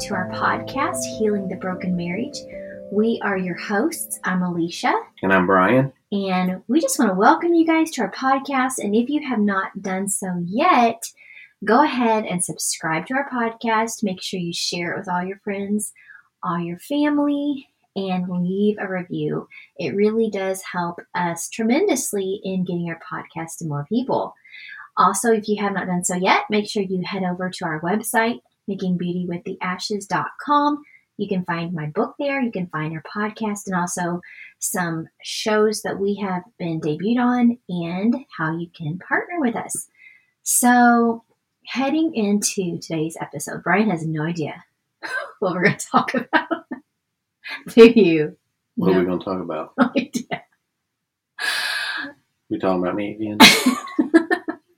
friends, and welcome back to our podcast, Healing the Broken Marriage. We are your hosts. I'm Elisha. And I'm Brian. And we just want to welcome you guys to our podcast. And if you have not done so yet, go ahead and subscribe to our podcast. Make sure you share it with all your friends, all your family, and leave a review. It really does help us tremendously in getting our podcast to more people. Also, if you have not done so yet, make sure you head over to our website, makingbeautywiththeashes.com. You can find my book there. You can find our podcast and also some shows that we have been debuted on and how you can partner with us. So, heading into today's episode, Brian has no idea what we're going to talk about. Do you? What No are we going to talk about? No idea. We talking about me again?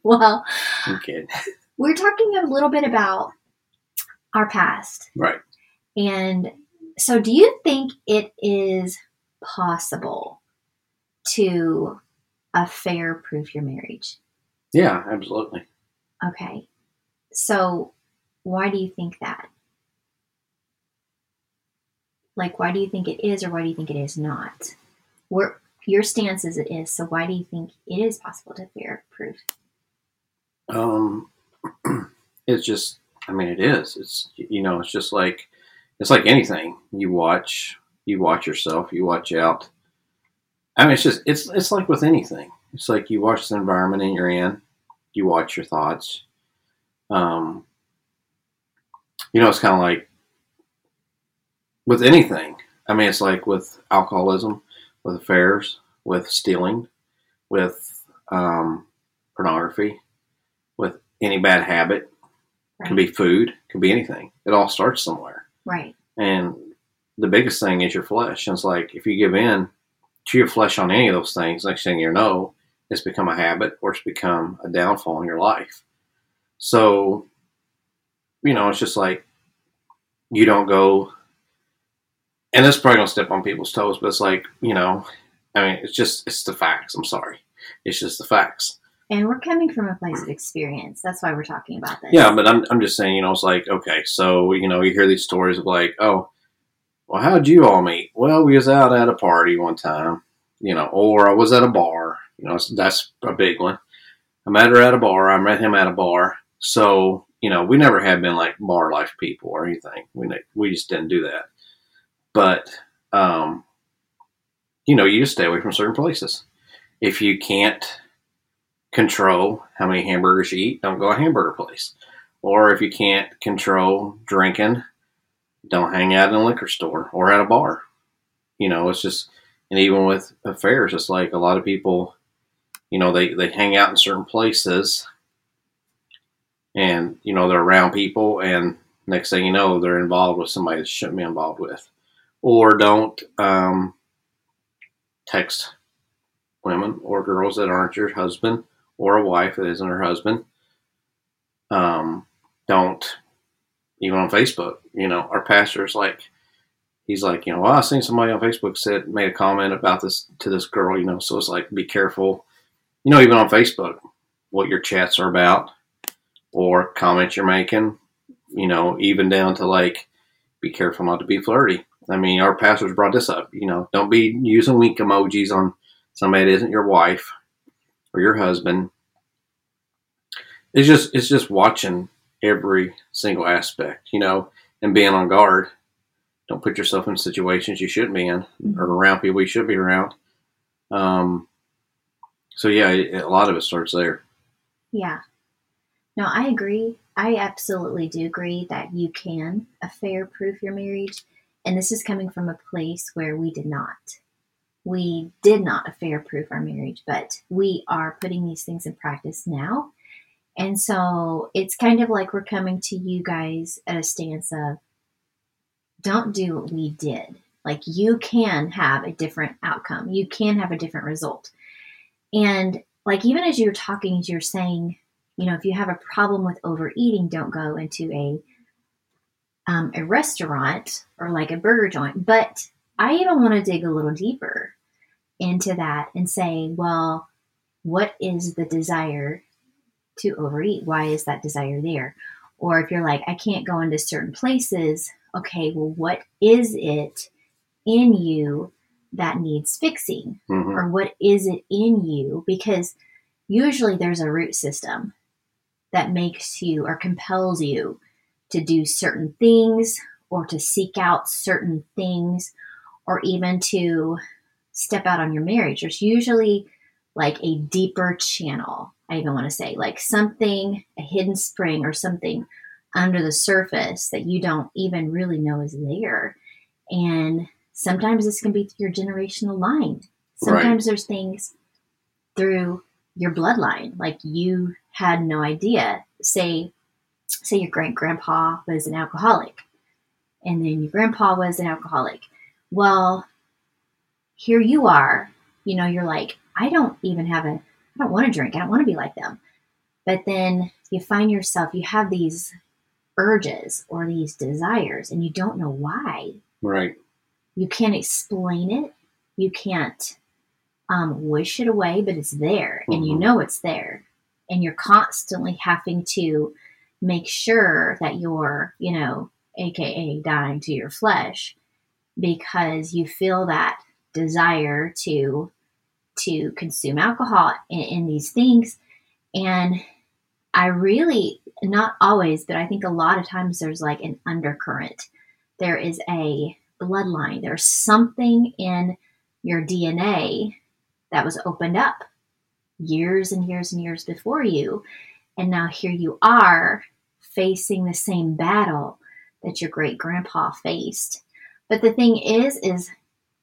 Well, I'm kidding. we're talking a little bit about our past. Right. And so, do you think it is possible to affair proof your marriage? Yeah, absolutely. Okay. So, why do you think that? Like, why do you think it is, or why do you think it is not? Where your stance is it is. So, why do you think it is possible to affair proof? Um, it's just, I mean, it is. It's, you know, it's just like, it's like anything. You watch, you watch yourself, you watch out. I mean, it's just, it's, it's like with anything. It's like you watch the environment and you're in, you watch your thoughts. Um, you know, it's kind of like with anything. I mean, it's like with alcoholism, with affairs, with stealing, with um, pornography, with any bad habit. It Can be food, can be anything. It all starts somewhere. Right. And the biggest thing is your flesh. And it's like if you give in to your flesh on any of those things, next thing you know, it's become a habit or it's become a downfall in your life. So, you know, it's just like you don't go, and this is probably gonna step on people's toes, but it's like, you know, I mean, it's just, it's the facts. I'm sorry. It's just the facts. And we're coming from a place of experience. That's why we're talking about this. Yeah, but I'm, I'm just saying, you know, it's like, okay, so, you know, you hear these stories of like, oh, well, how'd you all meet? Well, we was out at a party one time, you know, or I was at a bar. You know, that's a big one. I met her at a bar. I met him at a bar. So, you know, we never have been like bar life people or anything. We we just didn't do that. But, um, you know, you just stay away from certain places. If you can't control how many hamburgers you eat, don't go a hamburger place. Or if you can't control drinking, don't hang out in a liquor store or at a bar. You know, it's just, and even with affairs, it's like a lot of people, you know, they, they hang out in certain places and, you know, they're around people and next thing you know, they're involved with somebody that shouldn't be involved with. Or don't um, text women or girls that aren't your husband or a wife that isn't her husband. Um, don't even on Facebook. You know, our pastor's like, he's like, you know, well, I seen somebody on Facebook said made a comment about this to this girl. You know, so it's like, be careful. You know, even on Facebook, what your chats are about or comments you're making. You know, even down to like, be careful not to be flirty. I mean, our pastors brought this up. You know, don't be using wink emojis on somebody that isn't your wife or your husband. It's just it's just watching every single aspect, you know, and being on guard. Don't put yourself in situations you shouldn't be in or around people you should be around. Um, so yeah, it, a lot of it starts there. Yeah. No, I agree. I absolutely do agree that you can affair proof your marriage. And this is coming from a place where we did not. We did not affair proof our marriage, but we are putting these things in practice now. And so it's kind of like we're coming to you guys at a stance of don't do what we did. Like you can have a different outcome, you can have a different result. And like even as you're talking, as you're saying, you know, if you have a problem with overeating, don't go into a um, a restaurant or like a burger joint. But I even want to dig a little deeper into that and say, well, what is the desire to overeat? Why is that desire there? Or if you're like, I can't go into certain places, okay, well, what is it in you that needs fixing? hmm Or what is it in you? Because usually there's a root system that makes you or compels you to do certain things or to seek out certain things or even to step out on your marriage. There's usually like a deeper channel, I even want to say, like something, a hidden spring or something under the surface that you don't even really know is there. And sometimes this can be through your generational line. Sometimes there's things through your bloodline, like you had no idea. Say, say your great grandpa was an alcoholic, and then your grandpa was an alcoholic. Well, here you are, you know, you're like, I don't even have a, I don't want to drink. I don't want to be like them. But then you find yourself, you have these urges or these desires, and you don't know why. Right. You can't explain it. You can't um, wish it away, but it's there, and you Mhm. know it's there. And you're constantly having to make sure that you're, you know, AKA dying to your flesh because you feel that desire to to consume alcohol in, and these things. And i really not always but i think a lot of times there's like an undercurrent. There is a bloodline. There's something in your dna that was opened up years and years and years before you. And now here you are facing the same battle that your great grandpa faced but the thing is is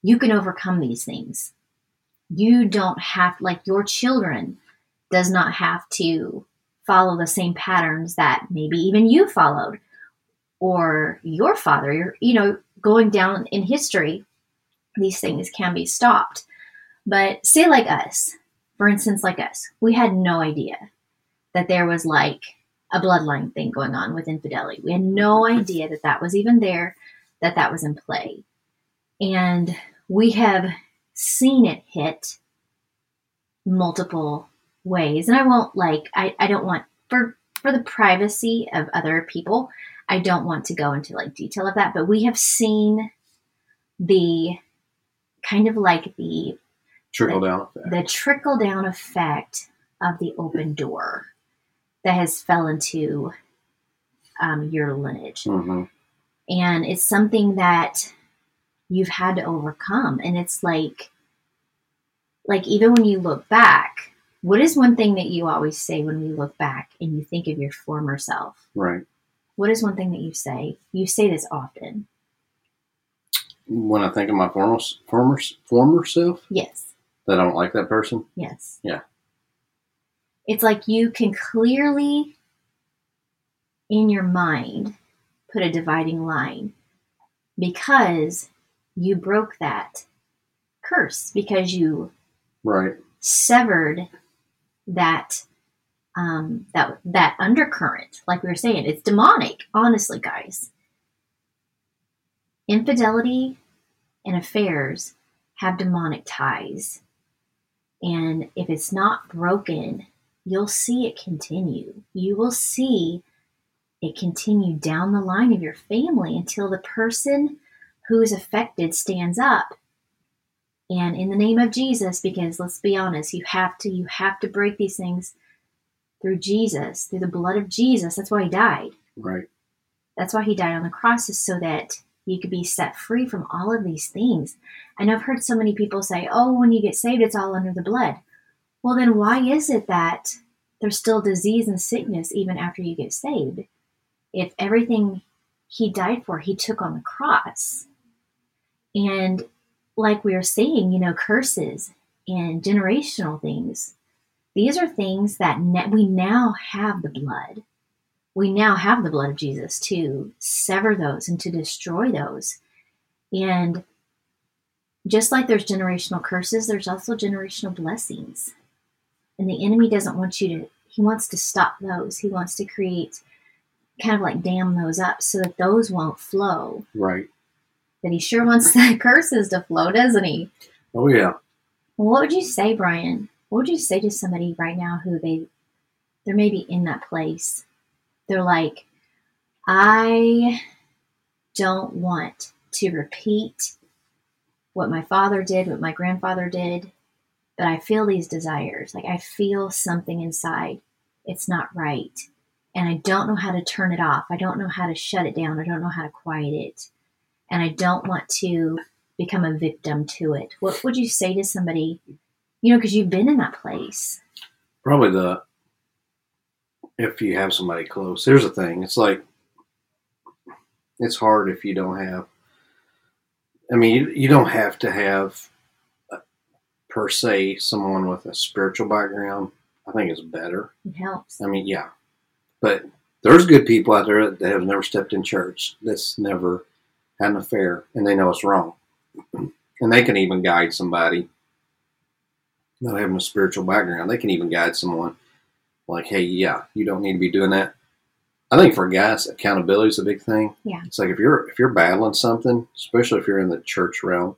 you can overcome these things. You don't have like your children does not have to follow the same patterns that maybe even you followed or your father. You're you know going down in history these things can be stopped. But say like us for instance like us we had no idea that there was like a bloodline thing going on with infidelity. We had no idea that that was even there that that was in play. And we have seen it hit multiple ways. And i won't like i, I don't want for for the privacy of other people i don't want to go into like detail of that but we have seen the kind of like the Trickle down effect. the trickle down effect of the open door that has fell into um, your lineage. Hmm and it's something that you've had to overcome. And it's like like even when you look back what is one thing that you always say when we look back and you think of your former self? Right. what is one thing that you say? You say this often. When I think of my former former former self, yes. That I don't like that person. yes. Yeah. it's like you can clearly in your mind put a dividing line because you broke that curse because you Right. severed that um, that that undercurrent. Like we were saying, it's demonic. Honestly, guys, infidelity and affairs have demonic ties, and if it's not broken, you'll see it continue. You will see it continued down the line of your family until the person who is affected stands up and in the name of Jesus, because let's be honest, you have to you have to break these things through Jesus, through the blood of Jesus. That's why he died. Right. That's why he died on the cross, is so that you could be set free from all of these things. And I've heard so many people say, oh, when you get saved, it's all under the blood. Well, then why is it that there's still disease and sickness even after you get saved? If everything he died for, he took on the cross. And like we were saying, you know, curses and generational things, these are things that ne- we now have the blood. We now have the blood of Jesus to sever those and to destroy those. And just like there's generational curses, there's also generational blessings. And the enemy doesn't want you to, he wants to stop those. He wants to create, kind of like dam those up so that those won't flow. Right. But he sure wants the curses to flow, doesn't he? Oh yeah. Well, what would you say, Brian? What would you say to somebody right now who they they're maybe in that place? They're like, I don't want to repeat what my father did, what my grandfather did, but I feel these desires. Like I feel something inside. It's not right. And I don't know how to turn it off. I don't know how to shut it down. I don't know how to quiet it. And I don't want to become a victim to it. What would you say to somebody, you know, because you've been in that place? Probably the if you have somebody close. Here's the thing. It's like it's hard if you don't have. I mean, you, you don't have to have uh, per se someone with a spiritual background. I think it's better. It helps. I mean, yeah, but there's good people out there that have never stepped in church. That's never had an affair, and they know it's wrong, and they can even guide somebody. Not having a spiritual background, they can even guide someone like, "Hey, yeah, you don't need to be doing that." I think for guys, accountability is a big thing. Yeah. It's like if you're if you're battling something, especially if you're in the church realm,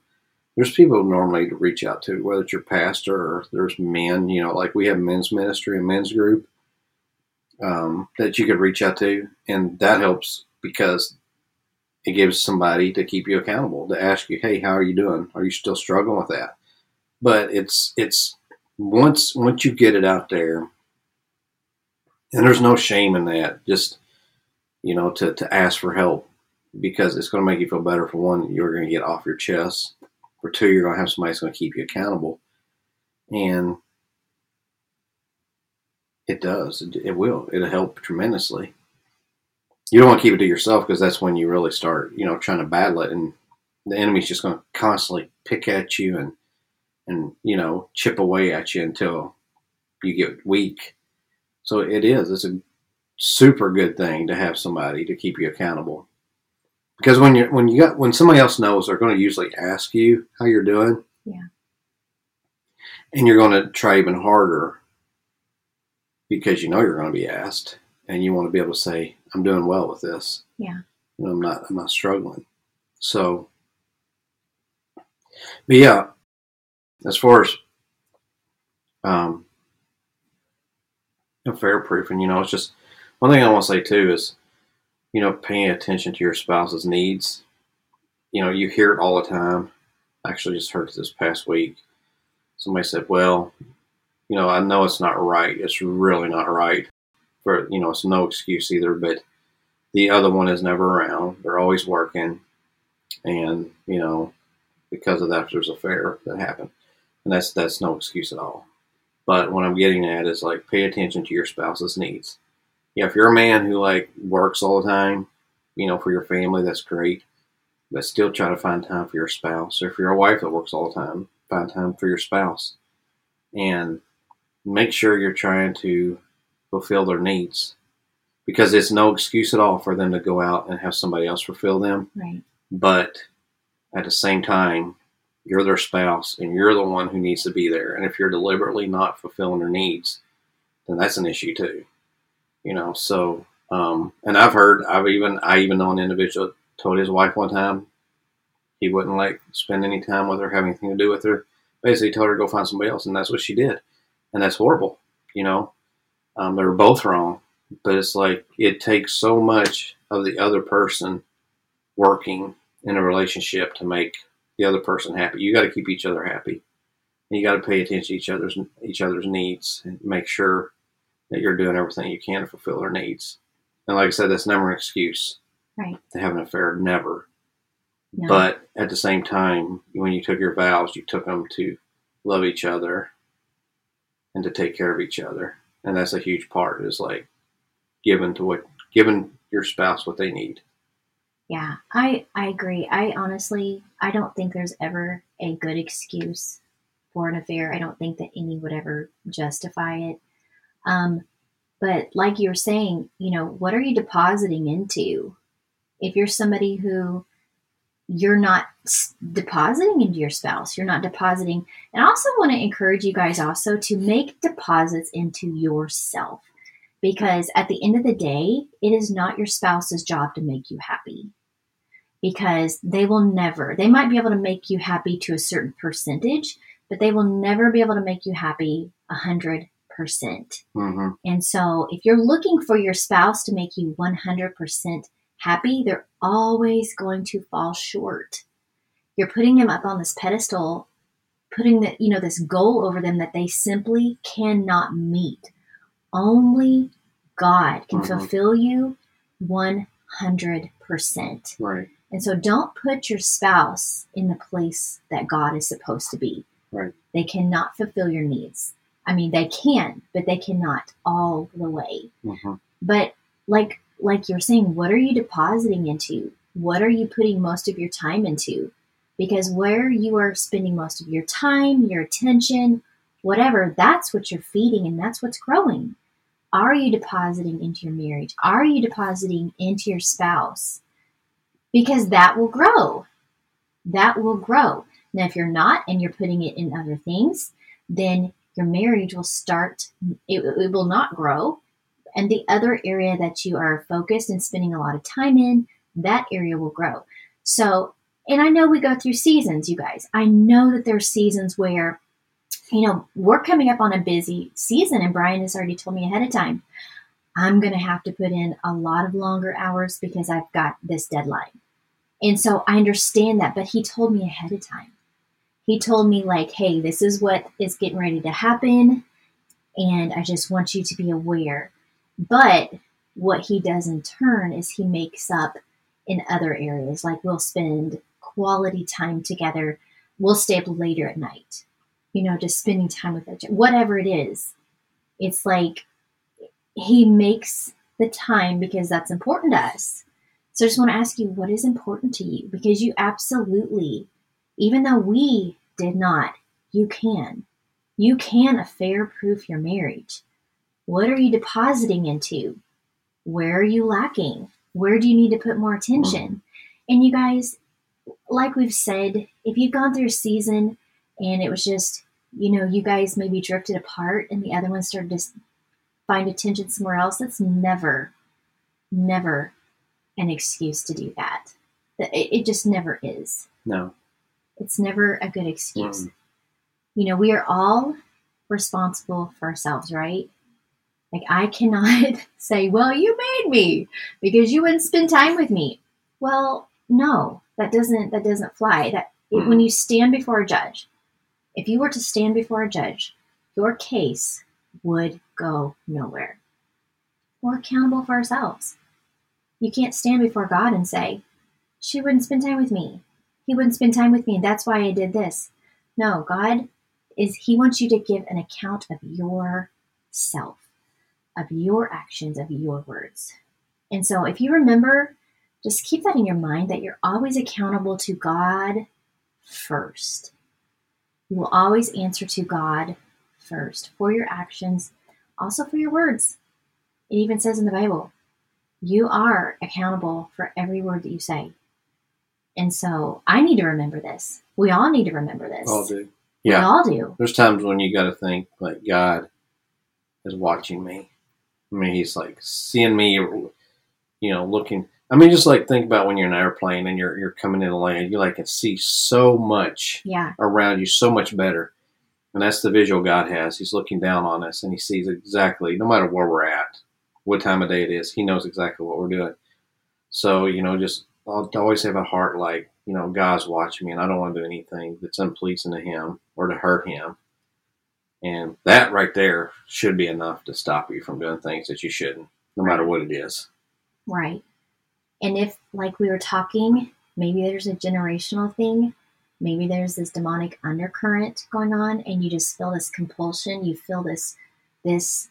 there's people normally to reach out to, whether it's your pastor or there's men. You know, like we have men's ministry and men's group um, that you could reach out to, and that helps because it gives somebody to keep you accountable to ask you, "Hey, how are you doing? Are you still struggling with that?" But it's it's once once you get it out there and there's no shame in that. Just you know, to to ask for help because it's going to make you feel better. For one, you're going to get off your chest. For two, you're going to have somebody that's going to keep you accountable, and it does. It, it will. It'll help tremendously. You don't want to keep it to yourself because that's when you really start, you know, trying to battle it, and the enemy's just going to constantly pick at you and and you know chip away at you until you get weak so it is. It's a super good thing to have somebody to keep you accountable. Because when you when you got when somebody else knows, they're going to usually ask you how you're doing. Yeah. And you're going to try even harder because you know you're going to be asked, and you want to be able to say, "I'm doing well with this." Yeah. You know, I'm not. I'm not struggling. So, but yeah, as far as um, fair proof. And, you know, it's just one thing I want to say too is, you know, paying attention to your spouse's needs. You know, you hear it all the time. I actually just heard this past week. Somebody said, well, you know, I know it's not right. It's really not right. For, you know, it's no excuse either, but the other one is never around. They're always working. And, you know, because of that, there's a affair that happened. And that's, that's no excuse at all. But what I'm getting at is like pay attention to your spouse's needs. Yeah, if you're a man who like works all the time, you know, for your family, that's great. But still try to find time for your spouse. Or if you're a wife that works all the time, find time for your spouse. And make sure you're trying to fulfill their needs. Because it's no excuse at all for them to go out and have somebody else fulfill them. Right. But at the same time, you're their spouse and you're the one who needs to be there. And if you're deliberately not fulfilling their needs, then that's an issue too. You know, so um, and I've heard I've even I even know an individual told his wife one time he wouldn't like spend any time with her, have anything to do with her. Basically told her to go find somebody else and that's what she did. And that's horrible, you know. Um, they're both wrong. But it's like it takes so much of the other person working in a relationship to make the other person happy. You got to keep each other happy. And you got to pay attention to each other's each other's needs and make sure that you're doing everything you can to fulfill their needs. And like I said, that's never an excuse right. to have an affair. Never. No. But at the same time, when you took your vows, you took them to love each other and to take care of each other. And that's a huge part is like giving to what giving your spouse what they need. Yeah, I I agree. I honestly I don't think there's ever a good excuse for an affair. I don't think that any would ever justify it. Um, but like you were saying, you know, what are you depositing into? If you're somebody who you're not depositing into your spouse, you're not depositing. And I also want to encourage you guys also to make deposits into yourself because at the end of the day, it is not your spouse's job to make you happy because they will never, they might be able to make you happy to a certain percentage, but they will never be able to make you happy a hundred percent. Mm-hmm. And so if you're looking for your spouse to make you 100% happy, they're always going to fall short. You're putting them up on this pedestal, putting the, you know, this goal over them that they simply cannot meet. Only God can Mhm. fulfill you 100%. Right. And so don't put your spouse in the place that God is supposed to be. Right. They cannot fulfill your needs. I mean, they can, but they cannot all the way. hmm But like like you're saying, what are you depositing into? What are you putting most of your time into? Because where you are spending most of your time, your attention, whatever, that's what you're feeding and that's what's growing. Are you depositing into your marriage? Are you depositing into your spouse? Because that will grow. That will grow. Now, if you're not and you're putting it in other things, then your marriage will start, it, it will not grow. And the other area that you are focused and spending a lot of time in, that area will grow. So, and I know we go through seasons, you guys. I know that there's seasons where, you know, we're coming up on a busy season, and Brian has already told me ahead of time, I'm going to have to put in a lot of longer hours because I've got this deadline. And so I understand that, but he told me ahead of time. He told me, like, hey, this is what is getting ready to happen. And I just want you to be aware. But what he does in turn is he makes up in other areas. Like we'll spend quality time together. We'll stay up later at night, you know, just spending time with each other, whatever it is. It's like he makes the time because that's important to us. So I just want to ask you, what is important to you? Because you absolutely, even though we did not, you can. You can affair proof your marriage. What are you depositing into? Where are you lacking? Where do you need to put more attention? And you guys, like we've said, if you've gone through a season and it was just, you know, you guys maybe drifted apart and the other one started to find attention somewhere else, that's never, never an excuse to do that. It just never is. No. It's never a good excuse. Mm. You know, we are all responsible for ourselves, right? Like, I cannot say, well, you made me because you wouldn't spend time with me. Well, no, that doesn't, that doesn't fly. That it, hmm. when you stand before a judge, if you were to stand before a judge, your case would go nowhere. We're accountable for ourselves. You can't stand before God and say, she wouldn't spend time with me. He wouldn't spend time with me, and that's why I did this. No, God is, He wants you to give an account of yourself, of your actions, of your words. And so if you remember, just keep that in your mind that you're always accountable to God first. You will always answer to God first for your actions, also for your words. It even says in the Bible, you are accountable for every word that you say. And so I need to remember this. We all need to remember this. All do. Yeah. We Yeah. all do. There's times when you got to think like God is watching me. I mean, He's like seeing me, you know, looking. I mean, just like think about when you're in an airplane and you're you're coming in a land, you like can see so much Yeah. around you, so much better. And that's the visual God has. He's looking down on us and He sees exactly, no matter where we're at, what time of day it is. He knows exactly what we're doing. So you know, just uh, I'll always have a heart like you know, God's watching me, and I don't want to do anything that's unpleasing to Him or to hurt Him. And that right there should be enough to stop you from doing things that you shouldn't, no matter what it is. Right. And if, like we were talking, maybe there's a generational thing, maybe there's this demonic undercurrent going on, and you just feel this compulsion, you feel this, this,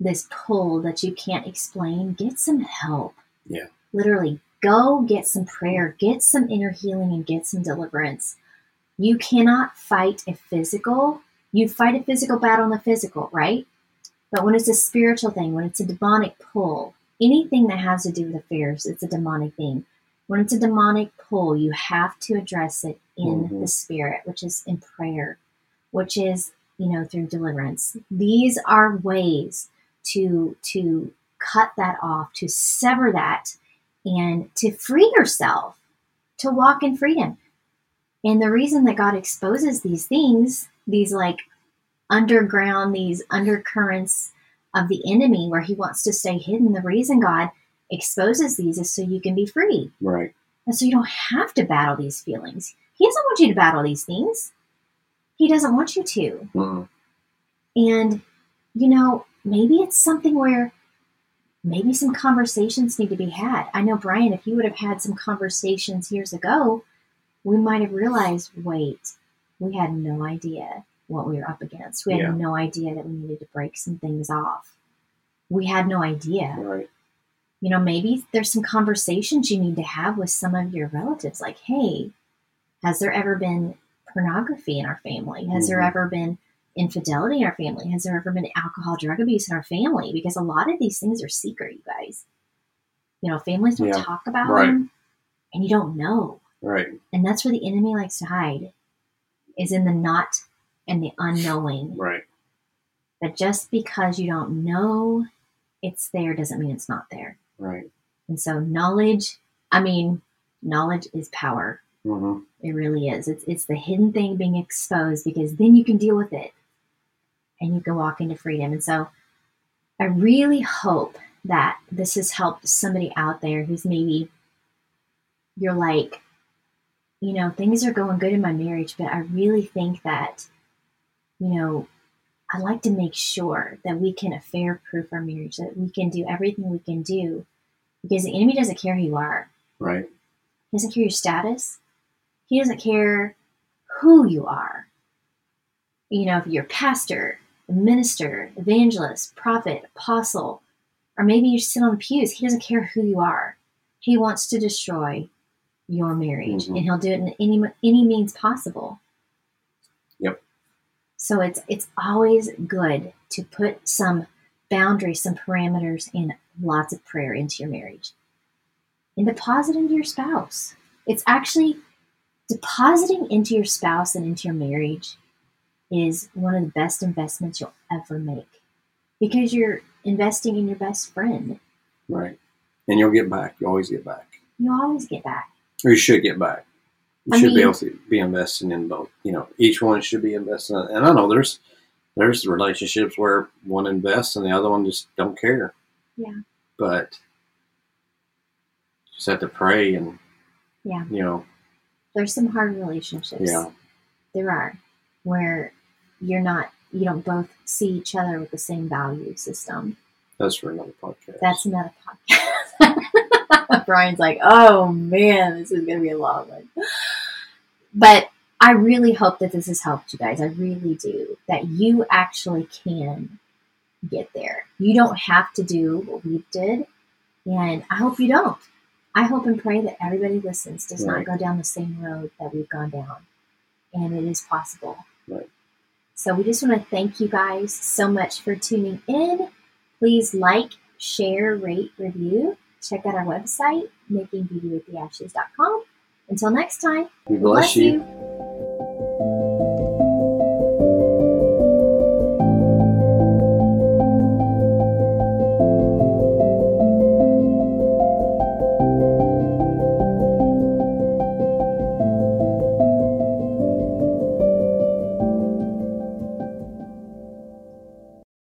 this pull that you can't explain. Get some help. Yeah. Literally, go get some prayer, get some inner healing, and get some deliverance. You cannot fight a physical. You fight a physical battle in the physical, right? But when it's a spiritual thing, when it's a demonic pull, anything that has to do with affairs, it's a demonic thing. When it's a demonic pull, you have to address it in Mhm. the spirit, which is in prayer, which is, you know, through deliverance. These are ways to to cut that off, to sever that, and to free yourself, to walk in freedom. And the reason that God exposes these things, these like underground, these undercurrents of the enemy where he wants to stay hidden, the reason God exposes these is so you can be free. Right. And so you don't have to battle these feelings. He doesn't want you to battle these things. He doesn't want you to. Mm. And, you know, maybe it's something where maybe some conversations need to be had. I know, Brian, if you would have had some conversations years ago, we might have realized wait, we had no idea what we were up against. We had Yeah. no idea that we needed to break some things off. We had no idea. Right. You know, maybe there's some conversations you need to have with some of your relatives like, hey, has there ever been pornography in our family? Has there Mhm. ever been infidelity in our family? Has there ever been alcohol, drug abuse in our family? Because a lot of these things are secret, you guys. You know, families don't Yeah. talk about Right. them and you don't know. Right. And that's where the enemy likes to hide, is in the not and the unknowing. Right. But just because you don't know it's there doesn't mean it's not there. Right. And so knowledge, I mean, knowledge is power. hmm It really is. It's it's the hidden thing being exposed because then you can deal with it and you can walk into freedom. And so I really hope that this has helped somebody out there who's maybe you're like, you know, things are going good in my marriage, but I really think that, you know, I like to make sure that we can affair proof our marriage, that we can do everything we can do because the enemy doesn't care who you are. Right. He doesn't care your status. He doesn't care who you are. You know, if you're pastor, minister, evangelist, prophet, apostle, or maybe you sit on the pews, he doesn't care who you are. He wants to destroy your marriage, Mhm. and he'll do it in any any means possible. Yep. So it's it's always good to put some boundaries, some parameters, and lots of prayer into your marriage and deposit into your spouse. It's actually depositing into your spouse and into your marriage is one of the best investments you'll ever make because you're investing in your best friend. Right. And you'll get back. You always get back. You always get back. Or you should get back. You I should be able to be investing in both. You know, each one should be investing. In, and I know there's there's relationships where one invests and the other one just don't care. Yeah. But just have to pray and Yeah. you know, There's some hard relationships. yeah, There are where you're not you don't both see each other with the same value system. That's for another podcast. That's another podcast. Brian's like, oh man, this is going to be a long one. But I really hope that this has helped you guys. I really do. That you actually can get there. You don't have to do what we did. And I hope you don't. I hope and pray that everybody listens does Right. not go down the same road that we've gone down. And it is possible. Right. So we just want to thank you guys so much for tuning in. Please like, share, rate, review. Check out our website, makingbeautywiththeashes.com. Until next time, We bless you. you.